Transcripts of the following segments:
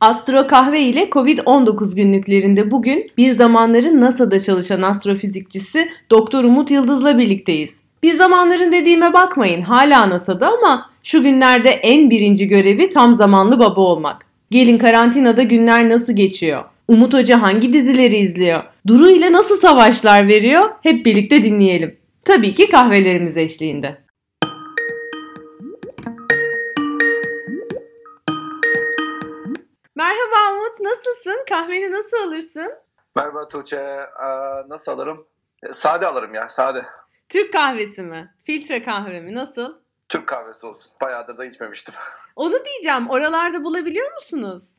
Astro Kahve ile Covid-19 günlüklerinde bugün bir zamanların NASA'da çalışan astrofizikçisi Doktor Umut Yıldız'la birlikteyiz. Bir zamanların dediğime bakmayın hala NASA'da ama şu günlerde en birinci görevi tam zamanlı baba olmak. Gelin karantinada günler nasıl geçiyor? Umut Hoca hangi dizileri izliyor? Duru ile nasıl savaşlar veriyor? Hep birlikte dinleyelim. Tabii ki kahvelerimiz eşliğinde. Merhaba Umut, nasılsın? Kahveni nasıl alırsın? Merhaba Tuğçe, Aa, nasıl alırım? E, Sade alırım ya, sade. Türk kahvesi mi? Filtre kahve mi? Nasıl? Türk kahvesi olsun. Bayağıdır da içmemiştim. Onu diyeceğim. Oralarda bulabiliyor musunuz?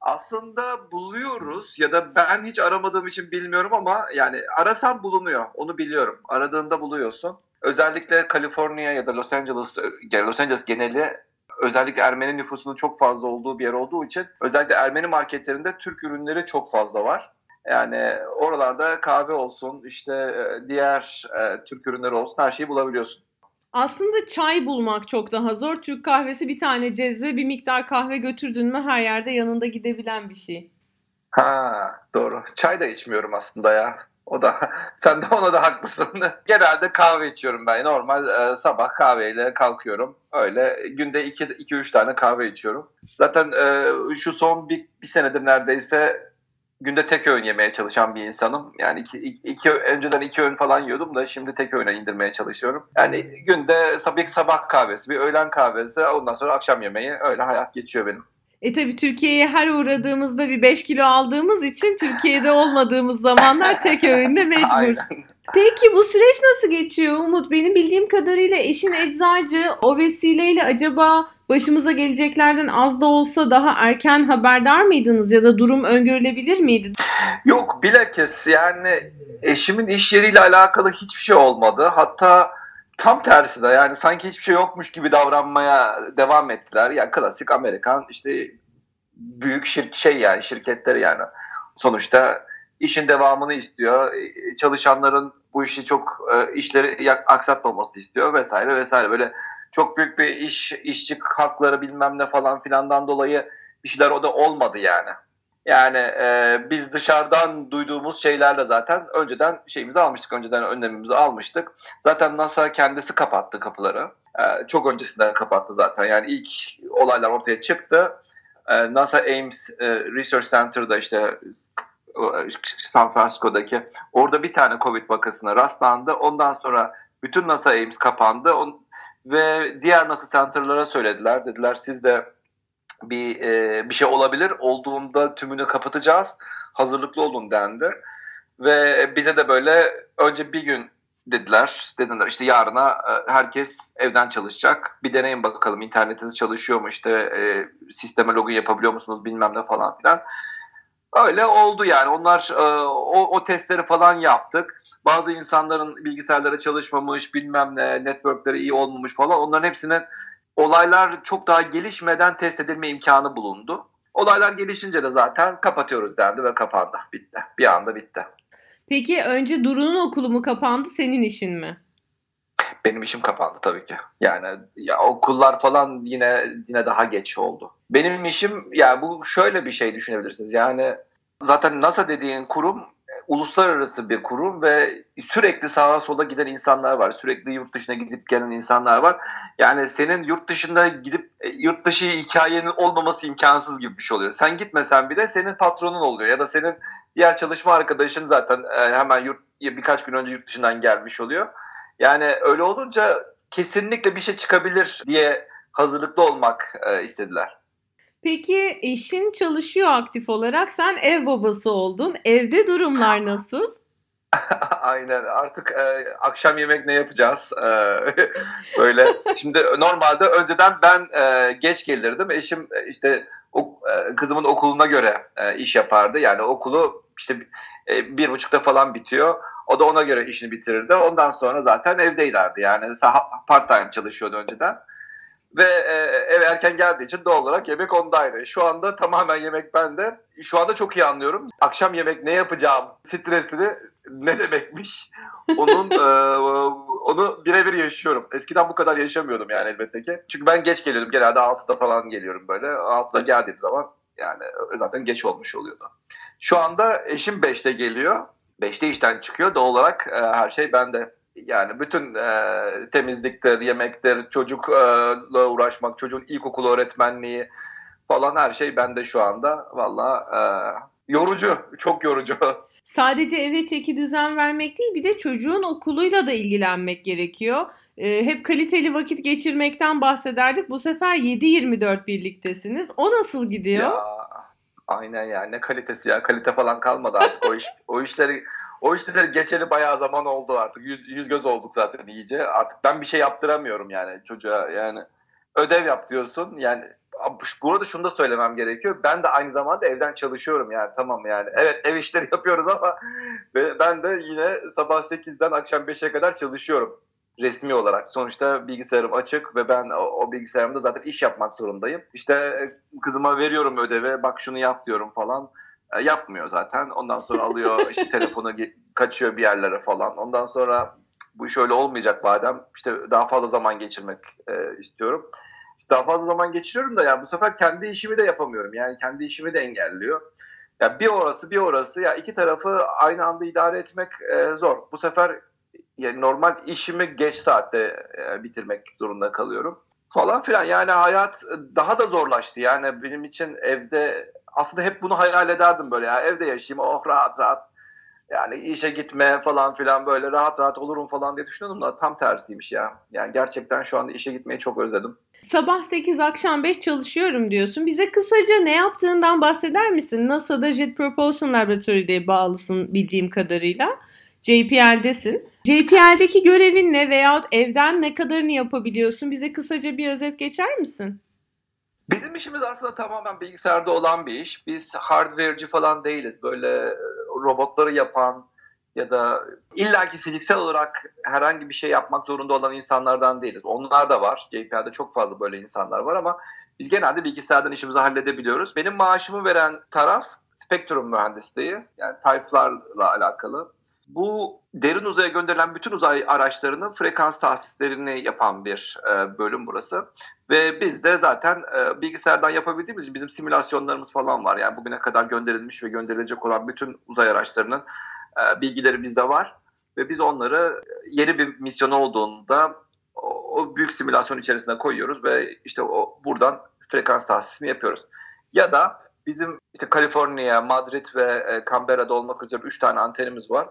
Aslında buluyoruz ya da ben hiç aramadığım için bilmiyorum ama yani arasam bulunuyor. Onu biliyorum. Aradığında buluyorsun. Özellikle Kaliforniya ya da Los Angeles, yani Los Angeles geneli özellikle Ermeni nüfusunun çok fazla olduğu bir yer olduğu için özellikle Ermeni marketlerinde Türk ürünleri çok fazla var. Yani oralarda kahve olsun, işte e, diğer e, Türk ürünleri olsun her şeyi bulabiliyorsun. Aslında çay bulmak çok daha zor. Türk kahvesi bir tane cezve, bir miktar kahve götürdün mü her yerde yanında gidebilen bir şey. Ha doğru. Çay da içmiyorum aslında ya. O da sen de ona da haklısın. Genelde kahve içiyorum ben. Normal e, sabah kahveyle kalkıyorum. Öyle günde 2 2 3 tane kahve içiyorum. Zaten e, şu son bir, bir senedir neredeyse günde tek öğün yemeye çalışan bir insanım. Yani iki, iki, önceden iki öğün falan yiyordum da şimdi tek öğüne indirmeye çalışıyorum. Yani günde sabah sabah kahvesi, bir öğlen kahvesi, ondan sonra akşam yemeği öyle hayat geçiyor benim. E tabi Türkiye'ye her uğradığımızda bir 5 kilo aldığımız için Türkiye'de olmadığımız zamanlar tek öğünde mecbur. Aynen. Peki bu süreç nasıl geçiyor Umut? Benim bildiğim kadarıyla eşin eczacı. O vesileyle acaba başımıza geleceklerden az da olsa daha erken haberdar mıydınız ya da durum öngörülebilir miydi? Yok bilakis yani eşimin iş yeriyle alakalı hiçbir şey olmadı. Hatta tam tersi de yani sanki hiçbir şey yokmuş gibi davranmaya devam ettiler. Yani klasik Amerikan işte büyük şir şey yani şirketleri yani sonuçta işin devamını istiyor. Çalışanların bu işi çok e, işleri aksatmaması istiyor vesaire vesaire. Böyle çok büyük bir iş işçi hakları bilmem ne falan filandan dolayı bir şeyler o da olmadı yani. Yani e, biz dışarıdan duyduğumuz şeylerle zaten önceden şeyimizi almıştık, önceden önlemimizi almıştık. Zaten NASA kendisi kapattı kapıları. E, çok öncesinden kapattı zaten. Yani ilk olaylar ortaya çıktı. E, NASA Ames e, Research Center'da işte San Francisco'daki orada bir tane Covid vakasına rastlandı. Ondan sonra bütün NASA Ames kapandı. On, ve diğer NASA Center'lara söylediler. Dediler siz de bir e, bir şey olabilir. Olduğunda tümünü kapatacağız. Hazırlıklı olun dendi. Ve bize de böyle önce bir gün dediler. Dediler işte yarına e, herkes evden çalışacak. Bir deneyin bakalım internetiniz çalışıyor mu işte e, sisteme login yapabiliyor musunuz bilmem ne falan filan. Öyle oldu yani. Onlar e, o, o testleri falan yaptık. Bazı insanların bilgisayarları çalışmamış, bilmem ne, networkleri iyi olmamış falan. Onların hepsinin olaylar çok daha gelişmeden test edilme imkanı bulundu. Olaylar gelişince de zaten kapatıyoruz dendi ve kapandı. Bitti. Bir anda bitti. Peki önce Duru'nun okulu mu kapandı, senin işin mi? Benim işim kapandı tabii ki. Yani ya okullar falan yine yine daha geç oldu. Benim işim ya bu şöyle bir şey düşünebilirsiniz. Yani zaten NASA dediğin kurum uluslararası bir kurum ve sürekli sağa sola giden insanlar var. Sürekli yurt dışına gidip gelen insanlar var. Yani senin yurt dışında gidip e, yurt dışı hikayenin olmaması imkansız gibi bir şey oluyor. Sen gitmesen bile senin patronun oluyor ya da senin diğer çalışma arkadaşın zaten e, hemen yurt birkaç gün önce yurt dışından gelmiş oluyor. Yani öyle olunca kesinlikle bir şey çıkabilir diye hazırlıklı olmak e, istediler. Peki eşin çalışıyor aktif olarak. Sen ev babası oldun. Evde durumlar nasıl? Aynen artık e, akşam yemek ne yapacağız? E, böyle şimdi normalde önceden ben e, geç gelirdim. Eşim e, işte o, e, kızımın okuluna göre e, iş yapardı. Yani okulu işte e, bir buçukta falan bitiyor. O da ona göre işini bitirirdi. Ondan sonra zaten evdeylerdi. Yani part time çalışıyordu önceden. Ve e, eve erken geldiği için doğal olarak yemek ondaydı. Şu anda tamamen yemek bende. Şu anda çok iyi anlıyorum. Akşam yemek ne yapacağım stresini ne demekmiş. Onun e, onu birebir yaşıyorum. Eskiden bu kadar yaşamıyordum yani elbette ki. Çünkü ben geç geliyordum. Genelde 6'da falan geliyorum böyle. 6'da geldiğim zaman Yani zaten geç olmuş oluyordu. Şu anda eşim 5'te geliyor. 5'te işten çıkıyor. Doğal olarak e, her şey bende. Yani bütün e, temizliktir, yemektir, çocukla uğraşmak, çocuğun ilkokul öğretmenliği falan her şey bende şu anda. Valla e, yorucu, çok yorucu. Sadece eve çeki düzen vermek değil bir de çocuğun okuluyla da ilgilenmek gerekiyor. E, hep kaliteli vakit geçirmekten bahsederdik. Bu sefer 7-24 birliktesiniz. O nasıl gidiyor? Ya, aynen yani ne kalitesi ya kalite falan kalmadı artık. O iş o işleri o işleri geçeli bayağı zaman oldu artık. Yüz, yüz göz olduk zaten iyice. Artık ben bir şey yaptıramıyorum yani çocuğa. Yani ödev yap diyorsun. Yani burada şunu da söylemem gerekiyor. Ben de aynı zamanda evden çalışıyorum yani tamam yani. Evet ev işleri yapıyoruz ama ben de yine sabah 8'den akşam 5'e kadar çalışıyorum resmi olarak. Sonuçta bilgisayarım açık ve ben o, o bilgisayarımda zaten iş yapmak zorundayım. İşte e, kızıma veriyorum ödevi, bak şunu yap diyorum falan. E, yapmıyor zaten. Ondan sonra alıyor işte telefonu kaçıyor bir yerlere falan. Ondan sonra bu iş öyle olmayacak madem. İşte daha fazla zaman geçirmek e, istiyorum. İşte daha fazla zaman geçiriyorum da yani bu sefer kendi işimi de yapamıyorum. Yani kendi işimi de engelliyor. Ya bir orası bir orası ya iki tarafı aynı anda idare etmek e, zor. Bu sefer yani normal işimi geç saatte e, bitirmek zorunda kalıyorum falan filan. Yani hayat daha da zorlaştı. Yani benim için evde aslında hep bunu hayal ederdim böyle ya evde yaşayayım oh rahat rahat yani işe gitme falan filan böyle rahat rahat olurum falan diye düşünüyordum da tam tersiymiş ya. Yani gerçekten şu anda işe gitmeyi çok özledim. Sabah 8 akşam 5 çalışıyorum diyorsun. Bize kısaca ne yaptığından bahseder misin? NASA'da Jet Propulsion Laboratory'de bağlısın bildiğim kadarıyla. JPL'desin. JPL'deki görevin ne veyahut evden ne kadarını yapabiliyorsun? Bize kısaca bir özet geçer misin? Bizim işimiz aslında tamamen bilgisayarda olan bir iş. Biz hardware'ci falan değiliz. Böyle robotları yapan ya da illaki fiziksel olarak herhangi bir şey yapmak zorunda olan insanlardan değiliz. Onlar da var. JPL'de çok fazla böyle insanlar var ama biz genelde bilgisayardan işimizi halledebiliyoruz. Benim maaşımı veren taraf spektrum mühendisliği. Yani tayflarla alakalı. Bu derin uzaya gönderilen bütün uzay araçlarının frekans tahsislerini yapan bir e, bölüm burası. Ve biz de zaten e, bilgisayardan yapabildiğimiz bizim simülasyonlarımız falan var. Yani bugüne kadar gönderilmiş ve gönderilecek olan bütün uzay araçlarının e, bilgileri bizde var. Ve biz onları yeni bir misyon olduğunda o, o büyük simülasyon içerisine koyuyoruz ve işte o buradan frekans tahsisini yapıyoruz. Ya da bizim işte Kaliforniya, Madrid ve e, Canberra'da olmak üzere 3 tane antenimiz var.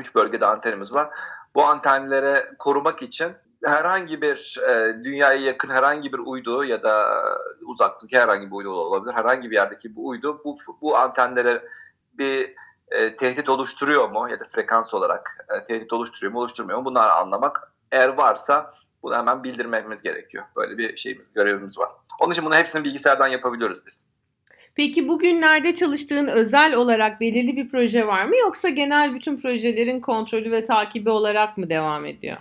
3 bölgede antenimiz var. Bu antenlere korumak için herhangi bir e, dünyaya yakın herhangi bir uydu ya da uzaklık herhangi bir uydu olabilir. Herhangi bir yerdeki bu uydu bu, bu antenlere bir e, tehdit oluşturuyor mu ya da frekans olarak e, tehdit oluşturuyor mu oluşturmuyor mu bunları anlamak. Eğer varsa bunu hemen bildirmemiz gerekiyor. Böyle bir şeyimiz, görevimiz var. Onun için bunu hepsini bilgisayardan yapabiliyoruz biz. Peki bugünlerde çalıştığın özel olarak belirli bir proje var mı yoksa genel bütün projelerin kontrolü ve takibi olarak mı devam ediyor?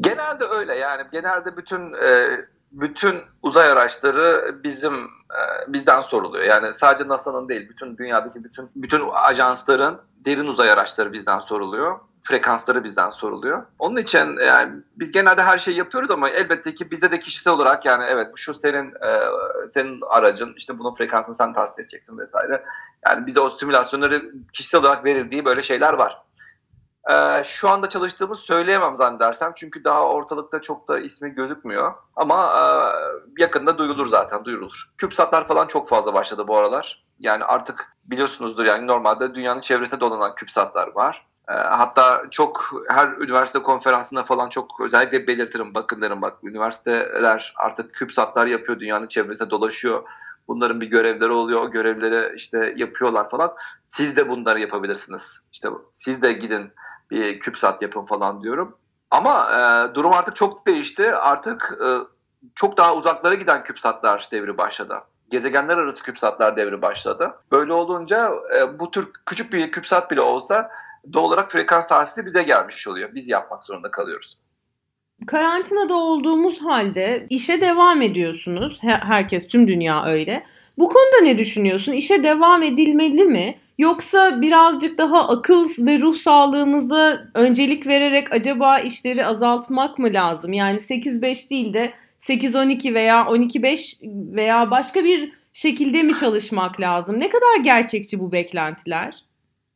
Genelde öyle yani genelde bütün e, bütün uzay araçları bizim e, bizden soruluyor. Yani sadece NASA'nın değil bütün dünyadaki bütün bütün ajansların derin uzay araçları bizden soruluyor frekansları bizden soruluyor. Onun için yani biz genelde her şeyi yapıyoruz ama elbette ki bize de kişisel olarak yani evet şu senin e, senin aracın işte bunun frekansını sen tahsil edeceksin vesaire. Yani bize o simülasyonları kişisel olarak verildiği böyle şeyler var. Ee, şu anda çalıştığımız söyleyemem zannedersem çünkü daha ortalıkta çok da ismi gözükmüyor. Ama e, yakında duyulur zaten duyurulur. CubeSat'lar falan çok fazla başladı bu aralar. Yani artık biliyorsunuzdur yani normalde dünyanın çevresinde dolanan CubeSat'lar var. Ee, hatta çok her üniversite konferansında falan çok özellikle belirtirim. Bakın derim bak üniversiteler artık CubeSat'lar yapıyor. Dünyanın çevresinde dolaşıyor. Bunların bir görevleri oluyor. O görevleri işte yapıyorlar falan. Siz de bunları yapabilirsiniz. İşte siz de gidin bir CubeSat yapın falan diyorum. Ama e, durum artık çok değişti. Artık e, çok daha uzaklara giden CubeSat'lar devri başladı. Gezegenler arası CubeSat'lar devri başladı. Böyle olunca e, bu tür küçük bir CubeSat bile olsa doğal olarak frekans tahsisi bize gelmiş oluyor. Biz yapmak zorunda kalıyoruz. Karantinada olduğumuz halde işe devam ediyorsunuz. Herkes, tüm dünya öyle. Bu konuda ne düşünüyorsun? İşe devam edilmeli mi? Yoksa birazcık daha akıl ve ruh sağlığımıza öncelik vererek acaba işleri azaltmak mı lazım? Yani 8-5 değil de 8-12 veya 12-5 veya başka bir şekilde mi çalışmak lazım? Ne kadar gerçekçi bu beklentiler?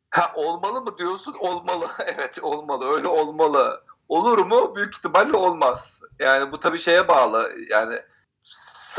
Ha olmalı mı diyorsun? Olmalı. evet olmalı. Öyle olmalı. Olur mu? Büyük ihtimalle olmaz. Yani bu tabii şeye bağlı. Yani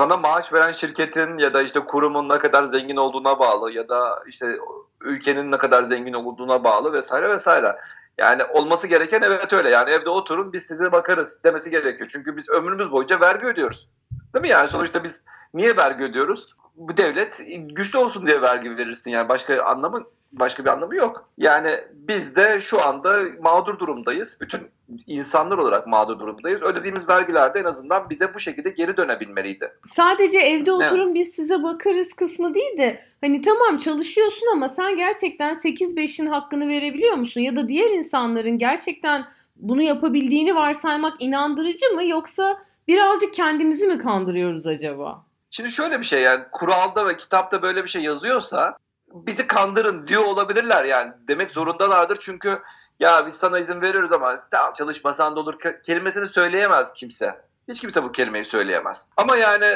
sana maaş veren şirketin ya da işte kurumun ne kadar zengin olduğuna bağlı ya da işte ülkenin ne kadar zengin olduğuna bağlı vesaire vesaire. Yani olması gereken evet öyle. Yani evde oturun biz size bakarız demesi gerekiyor. Çünkü biz ömrümüz boyunca vergi ödüyoruz. Değil mi yani? Sonuçta biz niye vergi ödüyoruz? Bu devlet güçlü olsun diye vergi verirsin. Yani başka anlamı başka bir anlamı yok. Yani biz de şu anda mağdur durumdayız. Bütün insanlar olarak mağdur durumdayız. Ödediğimiz vergiler de en azından bize bu şekilde geri dönebilmeliydi. Sadece evde oturun evet. biz size bakarız kısmı değil de hani tamam çalışıyorsun ama sen gerçekten 8-5'in hakkını verebiliyor musun? Ya da diğer insanların gerçekten bunu yapabildiğini varsaymak inandırıcı mı yoksa birazcık kendimizi mi kandırıyoruz acaba? Şimdi şöyle bir şey yani kuralda ve kitapta böyle bir şey yazıyorsa bizi kandırın diyor olabilirler yani. Demek zorundalardır çünkü ya biz sana izin veriyoruz ama tamam çalışmasan da olur kelimesini söyleyemez kimse. Hiç kimse bu kelimeyi söyleyemez. Ama yani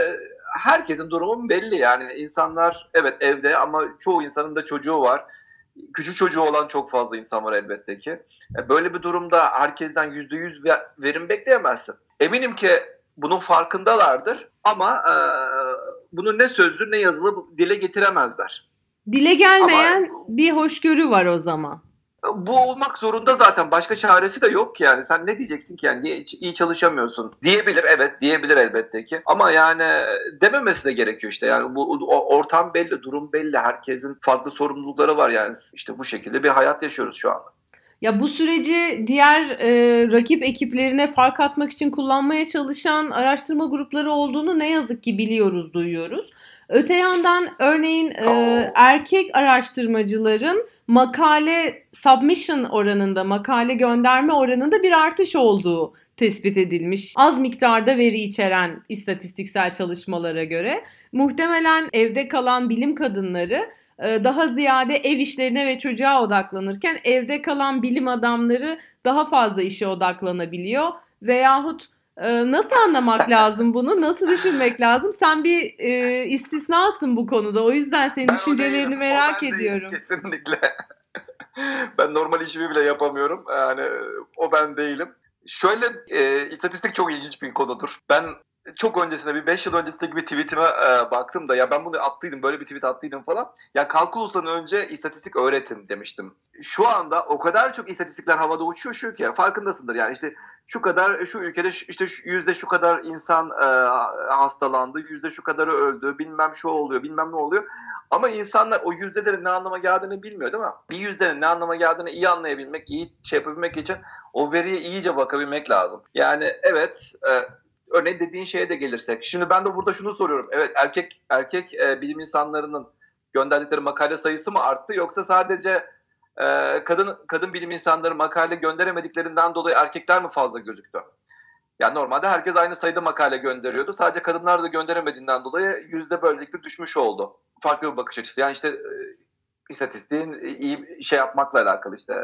herkesin durumu belli yani insanlar evet evde ama çoğu insanın da çocuğu var. Küçük çocuğu olan çok fazla insan var elbette ki. E, böyle bir durumda herkesten yüzde yüz verim bekleyemezsin. Eminim ki bunun farkındalardır ama e, bunu ne sözlü ne yazılı dile getiremezler. Dile gelmeyen Ama, bir hoşgörü var o zaman. Bu olmak zorunda zaten. Başka çaresi de yok ki yani. Sen ne diyeceksin ki yani niye iyi çalışamıyorsun? Diyebilir evet diyebilir elbette ki. Ama yani dememesi de gerekiyor işte. Yani bu ortam belli, durum belli. Herkesin farklı sorumlulukları var yani. işte bu şekilde bir hayat yaşıyoruz şu anda. Ya bu süreci diğer e, rakip ekiplerine fark atmak için kullanmaya çalışan araştırma grupları olduğunu ne yazık ki biliyoruz, duyuyoruz. Öte yandan örneğin e, erkek araştırmacıların makale submission oranında, makale gönderme oranında bir artış olduğu tespit edilmiş. Az miktarda veri içeren istatistiksel çalışmalara göre muhtemelen evde kalan bilim kadınları daha ziyade ev işlerine ve çocuğa odaklanırken evde kalan bilim adamları daha fazla işe odaklanabiliyor veyahut ee, nasıl anlamak lazım bunu? Nasıl düşünmek lazım? Sen bir e, istisnasın bu konuda. O yüzden senin ben düşüncelerini merak ediyorum. Değilim, kesinlikle. ben normal işimi bile yapamıyorum. Yani o ben değilim. Şöyle e, istatistik çok ilginç bir konudur. Ben çok öncesinde bir 5 yıl öncesindeki bir tweetime e, baktım da ya ben bunu attıydım böyle bir tweet attıydım falan. Ya kalkulustan önce istatistik öğretin demiştim. Şu anda o kadar çok istatistikler havada uçuyor şu ki farkındasındır yani işte şu kadar şu ülkede işte yüzde şu kadar insan e, hastalandı yüzde şu kadarı öldü bilmem şu oluyor bilmem ne oluyor. Ama insanlar o yüzdelerin ne anlama geldiğini bilmiyor değil mi? Bir yüzdenin ne anlama geldiğini iyi anlayabilmek, iyi şey yapabilmek için o veriye iyice bakabilmek lazım. Yani evet e, örneğin dediğin şeye de gelirsek. Şimdi ben de burada şunu soruyorum. Evet erkek erkek e, bilim insanlarının gönderdikleri makale sayısı mı arttı yoksa sadece e, kadın kadın bilim insanları makale gönderemediklerinden dolayı erkekler mi fazla gözüktü? Yani normalde herkes aynı sayıda makale gönderiyordu. Sadece kadınlar da gönderemediğinden dolayı yüzde böylelikle düşmüş oldu. Farklı bir bakış açısı. Yani işte e, istatistiğin iyi şey yapmakla alakalı işte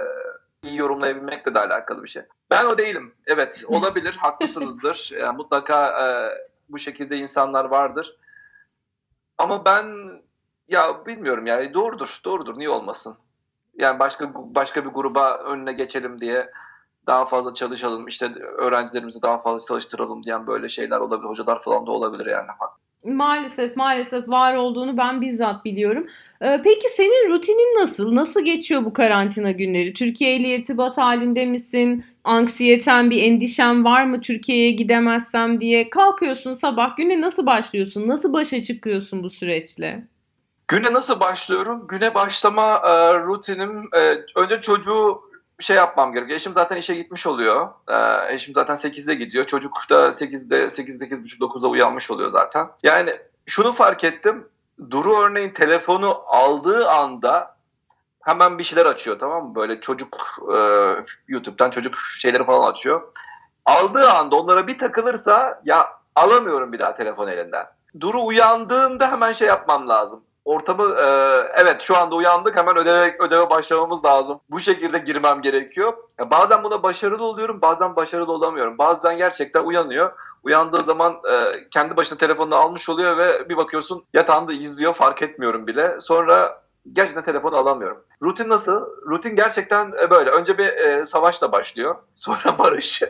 iyi yorumlayabilmekle de alakalı bir şey. Ben o değilim. Evet olabilir, haklısınızdır. Yani mutlaka e, bu şekilde insanlar vardır. Ama ben ya bilmiyorum yani doğrudur, doğrudur. Niye olmasın? Yani başka başka bir gruba önüne geçelim diye daha fazla çalışalım, işte öğrencilerimizi daha fazla çalıştıralım diyen böyle şeyler olabilir. Hocalar falan da olabilir yani. Maalesef maalesef var olduğunu ben bizzat biliyorum. Ee, peki senin rutinin nasıl? Nasıl geçiyor bu karantina günleri? Türkiye ile irtibat halinde misin? Anksiyeten bir endişen var mı Türkiye'ye gidemezsem diye? Kalkıyorsun sabah güne nasıl başlıyorsun? Nasıl başa çıkıyorsun bu süreçle? Güne nasıl başlıyorum? Güne başlama e, rutinim e, önce çocuğu şey yapmam gerekiyor. Eşim zaten işe gitmiş oluyor. Ee, eşim zaten 8'de gidiyor. Çocuk da 8'de 8 8.30 9'da uyanmış oluyor zaten. Yani şunu fark ettim. Duru örneğin telefonu aldığı anda hemen bir şeyler açıyor tamam mı? Böyle çocuk e, YouTube'dan çocuk şeyleri falan açıyor. Aldığı anda onlara bir takılırsa ya alamıyorum bir daha telefon elinden. Duru uyandığında hemen şey yapmam lazım ortamı e, evet şu anda uyandık hemen ödeve ödeve başlamamız lazım. Bu şekilde girmem gerekiyor. Ya bazen buna başarılı oluyorum, bazen başarılı olamıyorum. Bazen gerçekten uyanıyor. Uyandığı zaman e, kendi başına telefonunu almış oluyor ve bir bakıyorsun yatağında izliyor fark etmiyorum bile. Sonra gerçekten telefonu alamıyorum. Rutin nasıl? Rutin gerçekten e, böyle. Önce bir e, savaşla başlıyor. Sonra barış.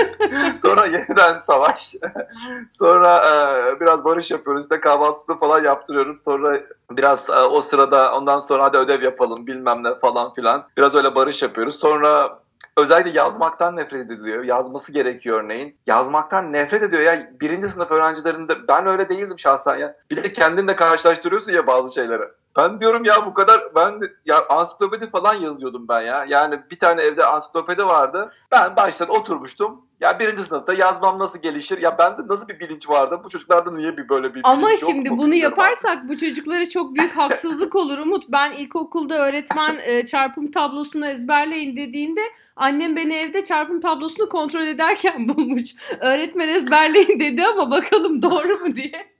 sonra yeniden savaş. sonra e, biraz barış yapıyoruz. İşte kahvaltısını falan yaptırıyoruz. Sonra biraz e, o sırada ondan sonra hadi ödev yapalım bilmem ne falan filan. Biraz öyle barış yapıyoruz. Sonra özellikle yazmaktan nefret ediliyor. Yazması gerekiyor örneğin. Yazmaktan nefret ediyor. Ya birinci sınıf öğrencilerinde ben öyle değildim şahsen ya. Bir de kendinle karşılaştırıyorsun ya bazı şeyleri. Ben diyorum ya bu kadar ben ya ansiklopedi falan yazıyordum ben ya. Yani bir tane evde ansiklopedi vardı. Ben baştan oturmuştum. Ya birinci sınıfta yazmam nasıl gelişir? Ya bende nasıl bir bilinç vardı? Bu çocuklarda niye bir böyle bir Ama bilinç şimdi yok bunu yaparsak bu çocuklara çok büyük haksızlık olur Umut. Ben ilkokulda öğretmen e, çarpım tablosunu ezberleyin dediğinde annem beni evde çarpım tablosunu kontrol ederken bulmuş. Öğretmen ezberleyin dedi ama bakalım doğru mu diye.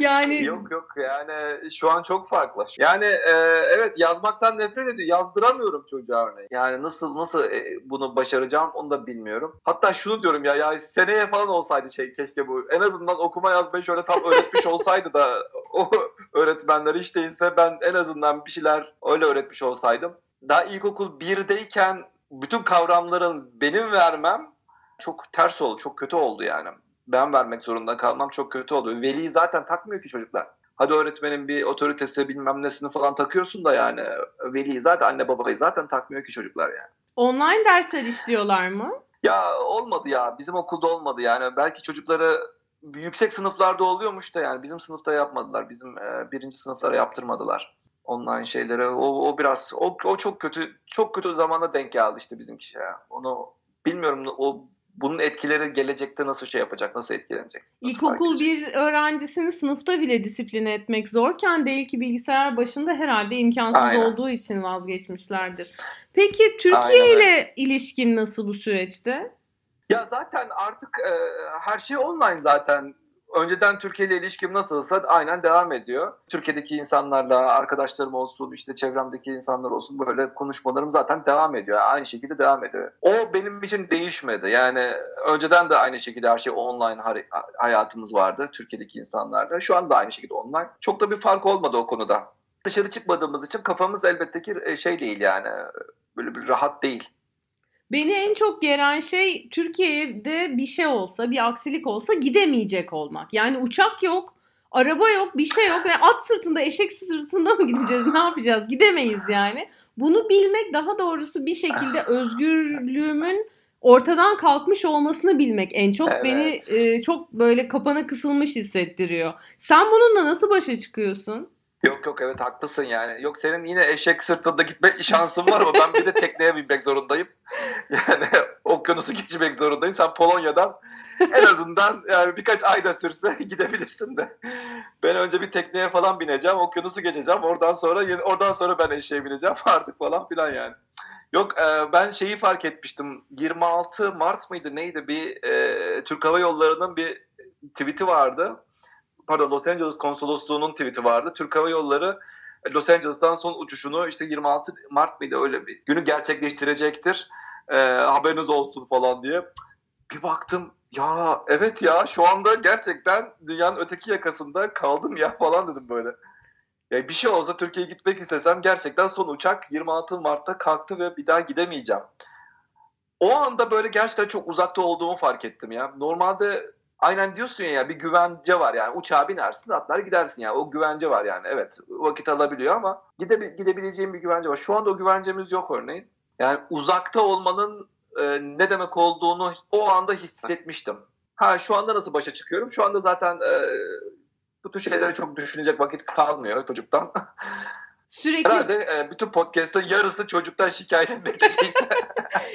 Yani Yok yok yani şu an çok farklı. Yani e, evet yazmaktan nefret ediyor. Yazdıramıyorum çocuğa örneğin. Yani nasıl nasıl e, bunu başaracağım onu da bilmiyorum. Hatta şunu diyorum ya ya seneye falan olsaydı şey keşke bu. En azından okuma yazmayı şöyle tam öğretmiş olsaydı da o öğretmenler hiç değilse ben en azından bir şeyler öyle öğretmiş olsaydım. Daha ilkokul 1'deyken bütün kavramların benim vermem çok ters oldu, çok kötü oldu yani ben vermek zorunda kalmam çok kötü oluyor. Veli zaten takmıyor ki çocuklar. Hadi öğretmenin bir otoritesi bilmem nesini falan takıyorsun da yani veli zaten anne babayı zaten takmıyor ki çocuklar yani. online dersler işliyorlar mı? Ya olmadı ya bizim okulda olmadı yani belki çocukları yüksek sınıflarda oluyormuş da yani bizim sınıfta yapmadılar. Bizim e, birinci sınıflara yaptırmadılar online şeyleri. O, o biraz o, o çok kötü çok kötü zamanda denk geldi işte bizimki ya. Onu bilmiyorum o bunun etkileri gelecekte nasıl şey yapacak, nasıl etkilenecek? Nasıl İlkokul bir öğrencisini sınıfta bile disipline etmek zorken değil ki bilgisayar başında herhalde imkansız Aynen. olduğu için vazgeçmişlerdir. Peki Türkiye Aynen ile ilişkin nasıl bu süreçte? Ya zaten artık e, her şey online zaten. Önceden Türkiye ile ilişkim nasılsa aynen devam ediyor. Türkiye'deki insanlarla, arkadaşlarım olsun, işte çevremdeki insanlar olsun böyle konuşmalarım zaten devam ediyor. Aynı şekilde devam ediyor. O benim için değişmedi. Yani önceden de aynı şekilde her şey online hayatımız vardı Türkiye'deki insanlarla. Şu anda aynı şekilde online. Çok da bir fark olmadı o konuda. Dışarı çıkmadığımız için kafamız elbette ki şey değil yani. Böyle bir rahat değil. Beni en çok geren şey Türkiye'de bir şey olsa, bir aksilik olsa gidemeyecek olmak. Yani uçak yok, araba yok, bir şey yok. Yani at sırtında, eşek sırtında mı gideceğiz, ne yapacağız? Gidemeyiz yani. Bunu bilmek daha doğrusu bir şekilde özgürlüğümün ortadan kalkmış olmasını bilmek en çok Evet. beni e, çok böyle kapana kısılmış hissettiriyor. Sen bununla nasıl başa çıkıyorsun? Yok yok evet haklısın yani. Yok senin yine eşek sırtında gitme şansın var ama ben bir de tekneye binmek zorundayım. Yani okyanusu geçmek zorundayım. Sen Polonya'dan en azından yani birkaç ayda sürse gidebilirsin de. Ben önce bir tekneye falan bineceğim, okyanusu geçeceğim. Oradan sonra oradan sonra ben eşeğe bineceğim artık falan filan yani. Yok e, ben şeyi fark etmiştim. 26 Mart mıydı neydi bir e, Türk Hava Yolları'nın bir tweet'i vardı pardon Los Angeles konsolosluğunun tweet'i vardı. Türk Hava Yolları Los Angeles'tan son uçuşunu işte 26 Mart mıydı öyle bir günü gerçekleştirecektir. Ee, haberiniz olsun falan diye. Bir baktım ya evet ya şu anda gerçekten dünyanın öteki yakasında kaldım ya falan dedim böyle. Ya bir şey olsa Türkiye'ye gitmek istesem gerçekten son uçak 26 Mart'ta kalktı ve bir daha gidemeyeceğim. O anda böyle gerçekten çok uzakta olduğumu fark ettim ya. Normalde aynen diyorsun ya bir güvence var yani uçağa binersin atlar gidersin yani o güvence var yani evet vakit alabiliyor ama gide, gidebileceğim bir güvence var. Şu anda o güvencemiz yok örneğin. Yani uzakta olmanın e, ne demek olduğunu o anda hissetmiştim. Ha şu anda nasıl başa çıkıyorum? Şu anda zaten e, bu tür şeylere çok düşünecek vakit kalmıyor çocuktan. Sürekli Herhalde e, bütün podcast'ın yarısı çocuktan şikayet etmekle geçti.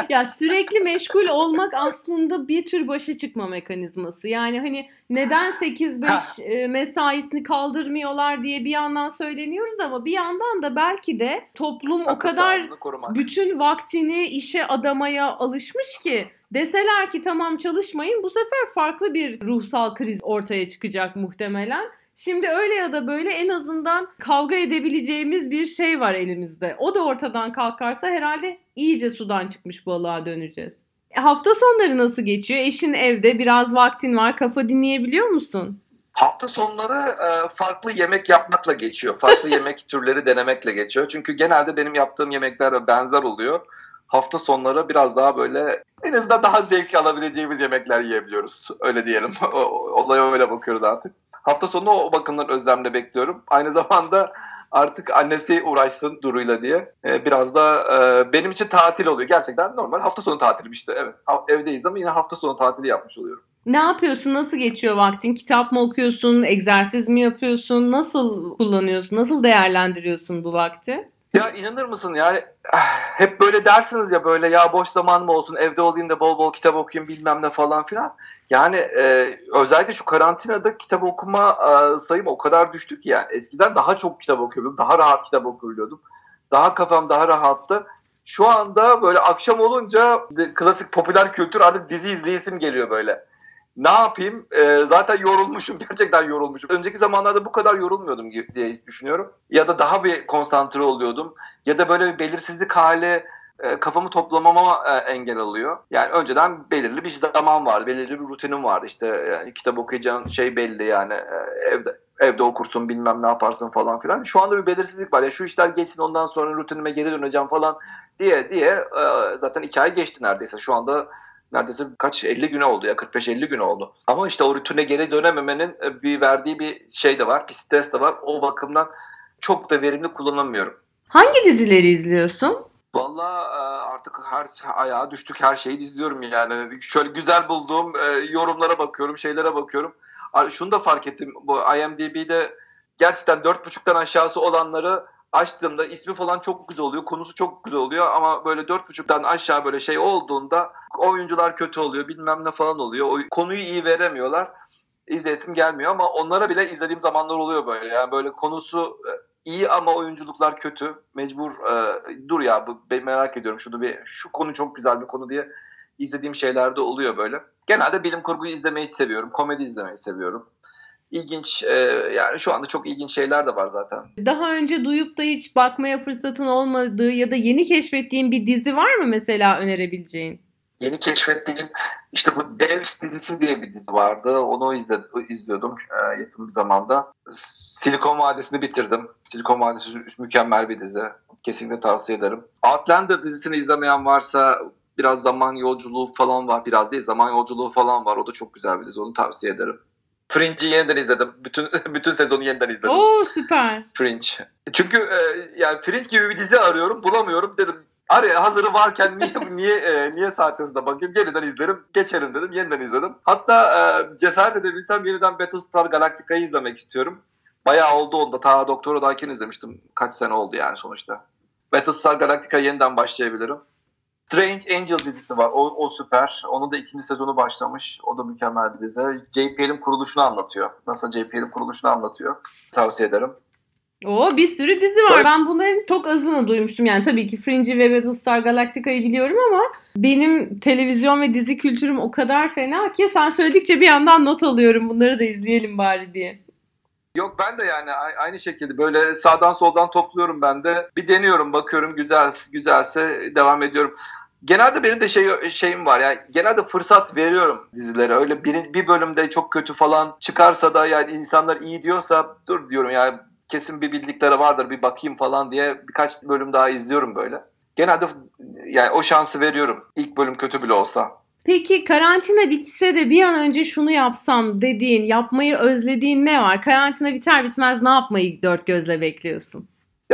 ya sürekli meşgul olmak aslında bir tür başa çıkma mekanizması. Yani hani neden 8-5 e, mesaisini kaldırmıyorlar diye bir yandan söyleniyoruz ama bir yandan da belki de toplum o Akıl kadar bütün vaktini işe adamaya alışmış ki deseler ki tamam çalışmayın bu sefer farklı bir ruhsal kriz ortaya çıkacak muhtemelen. Şimdi öyle ya da böyle en azından kavga edebileceğimiz bir şey var elimizde. O da ortadan kalkarsa herhalde iyice sudan çıkmış balığa döneceğiz. E, hafta sonları nasıl geçiyor? Eşin evde biraz vaktin var kafa dinleyebiliyor musun? Hafta sonları e, farklı yemek yapmakla geçiyor. Farklı yemek türleri denemekle geçiyor. Çünkü genelde benim yaptığım yemekler benzer oluyor. Hafta sonları biraz daha böyle en azından daha zevk alabileceğimiz yemekler yiyebiliyoruz. Öyle diyelim. Olaya öyle bakıyoruz artık. Hafta sonu o bakımdan özlemle bekliyorum. Aynı zamanda artık annesi uğraşsın duruyla diye. Ee, biraz da e, benim için tatil oluyor. Gerçekten normal hafta sonu tatilim işte. Evet evdeyiz ama yine hafta sonu tatili yapmış oluyorum. Ne yapıyorsun? Nasıl geçiyor vaktin? Kitap mı okuyorsun? Egzersiz mi yapıyorsun? Nasıl kullanıyorsun? Nasıl değerlendiriyorsun bu vakti? Ya inanır mısın yani hep böyle dersiniz ya böyle ya boş zaman mı olsun evde olayım da bol bol kitap okuyayım bilmem ne falan filan. Yani e, özellikle şu karantinada kitap okuma e, sayım o kadar düştü ki yani eskiden daha çok kitap okuyordum daha rahat kitap okuyordum daha kafam daha rahattı. Şu anda böyle akşam olunca klasik popüler kültür artık dizi izleyesim geliyor böyle ne yapayım? Ee, zaten yorulmuşum. Gerçekten yorulmuşum. Önceki zamanlarda bu kadar yorulmuyordum diye düşünüyorum. Ya da daha bir konsantre oluyordum. Ya da böyle bir belirsizlik hali e, kafamı toplamama e, engel alıyor. Yani önceden belirli bir zaman vardı. Belirli bir rutinim vardı. İşte yani kitap okuyacağın şey belli yani. E, evde evde okursun bilmem ne yaparsın falan filan. Şu anda bir belirsizlik var. Ya şu işler geçsin ondan sonra rutinime geri döneceğim falan diye diye e, zaten iki ay geçti neredeyse. Şu anda neredeyse kaç 50 güne oldu ya 45-50 gün oldu. Ama işte o rutine geri dönememenin e, bir verdiği bir şey de var, bir stres de var. O bakımdan çok da verimli kullanamıyorum. Hangi dizileri izliyorsun? Valla e, artık her ayağa düştük her şeyi izliyorum yani. Şöyle güzel bulduğum e, yorumlara bakıyorum, şeylere bakıyorum. Şunu da fark ettim. Bu IMDb'de gerçekten 4.5'tan aşağısı olanları açtığımda ismi falan çok güzel oluyor. Konusu çok güzel oluyor ama böyle dört buçuktan aşağı böyle şey olduğunda oyuncular kötü oluyor bilmem ne falan oluyor. O, konuyu iyi veremiyorlar. İzleyesim gelmiyor ama onlara bile izlediğim zamanlar oluyor böyle. Yani böyle konusu e, iyi ama oyunculuklar kötü. Mecbur e, dur ya bu ben merak ediyorum şunu bir şu konu çok güzel bir konu diye izlediğim şeyler de oluyor böyle. Genelde bilim kurguyu izlemeyi seviyorum. Komedi izlemeyi seviyorum ilginç e, yani şu anda çok ilginç şeyler de var zaten. Daha önce duyup da hiç bakmaya fırsatın olmadığı ya da yeni keşfettiğin bir dizi var mı mesela önerebileceğin? Yeni keşfettiğim işte bu Devs dizisi diye bir dizi vardı. Onu izle, izliyordum e, yakın bir zamanda. Silikon Vadisi'ni bitirdim. Silikon Vadisi mükemmel bir dizi. Kesinlikle tavsiye ederim. Outlander dizisini izlemeyen varsa biraz zaman yolculuğu falan var. Biraz değil zaman yolculuğu falan var. O da çok güzel bir dizi. Onu tavsiye ederim. Fringe'i yeniden izledim. Bütün bütün sezonu yeniden izledim. Oo süper. Fringe. Çünkü e, yani Fringe gibi bir dizi arıyorum, bulamıyorum dedim. Araya hazırı varken niye niye e, niye saat hızında bakayım yeniden izlerim geçerim dedim yeniden izledim. Hatta e, cesaret edebilsem yeniden Battlestar Galactica'yı izlemek istiyorum. Bayağı oldu onda ta Doktora'dayken izlemiştim. Kaç sene oldu yani sonuçta. Battlestar Galactica yeniden başlayabilirim. Strange Angel dizisi var. O, o süper. Onun da ikinci sezonu başlamış. O da mükemmel bir dizi. JPL'in kuruluşunu anlatıyor. NASA JPL'in kuruluşunu anlatıyor. Tavsiye ederim. O bir sürü dizi var. Ben bunların çok azını duymuştum. Yani tabii ki Fringe'i ve Battlestar Galactica'yı biliyorum ama benim televizyon ve dizi kültürüm o kadar fena ki sen söyledikçe bir yandan not alıyorum. Bunları da izleyelim bari diye. Yok ben de yani aynı şekilde böyle sağdan soldan topluyorum ben de. Bir deniyorum bakıyorum güzel güzelse devam ediyorum. Genelde benim de şey şeyim var yani genelde fırsat veriyorum dizilere. Öyle bir, bir bölümde çok kötü falan çıkarsa da yani insanlar iyi diyorsa dur diyorum yani kesin bir bildikleri vardır bir bakayım falan diye birkaç bölüm daha izliyorum böyle. Genelde yani o şansı veriyorum. İlk bölüm kötü bile olsa. Peki karantina bitse de bir an önce şunu yapsam dediğin, yapmayı özlediğin ne var? Karantina biter bitmez ne yapmayı dört gözle bekliyorsun?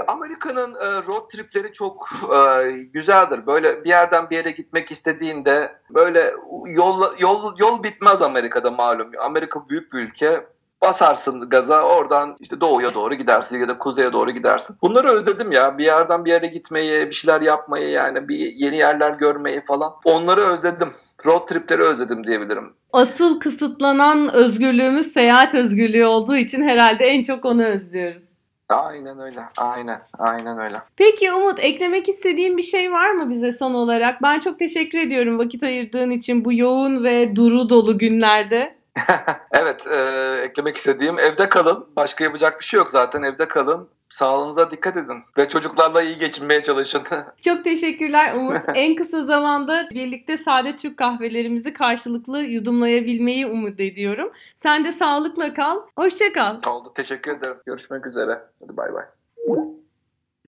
Amerika'nın e, road tripleri çok e, güzeldir. Böyle bir yerden bir yere gitmek istediğinde böyle yol yol yol bitmez Amerika'da malum. Amerika büyük bir ülke basarsın gaza oradan işte doğuya doğru gidersin ya da kuzeye doğru gidersin. Bunları özledim ya bir yerden bir yere gitmeyi bir şeyler yapmayı yani bir yeni yerler görmeyi falan onları özledim. Road tripleri özledim diyebilirim. Asıl kısıtlanan özgürlüğümüz seyahat özgürlüğü olduğu için herhalde en çok onu özlüyoruz. Aynen öyle. Aynen. Aynen öyle. Peki Umut eklemek istediğin bir şey var mı bize son olarak? Ben çok teşekkür ediyorum vakit ayırdığın için bu yoğun ve duru dolu günlerde. evet, e, eklemek istediğim evde kalın. Başka yapacak bir şey yok zaten. Evde kalın. Sağlığınıza dikkat edin ve çocuklarla iyi geçinmeye çalışın. Çok teşekkürler Umut. en kısa zamanda birlikte sade Türk kahvelerimizi karşılıklı yudumlayabilmeyi umut ediyorum. Sen de sağlıkla kal. Hoşça kal. Oldu. Teşekkür ederim. Görüşmek üzere. Hadi bay bay.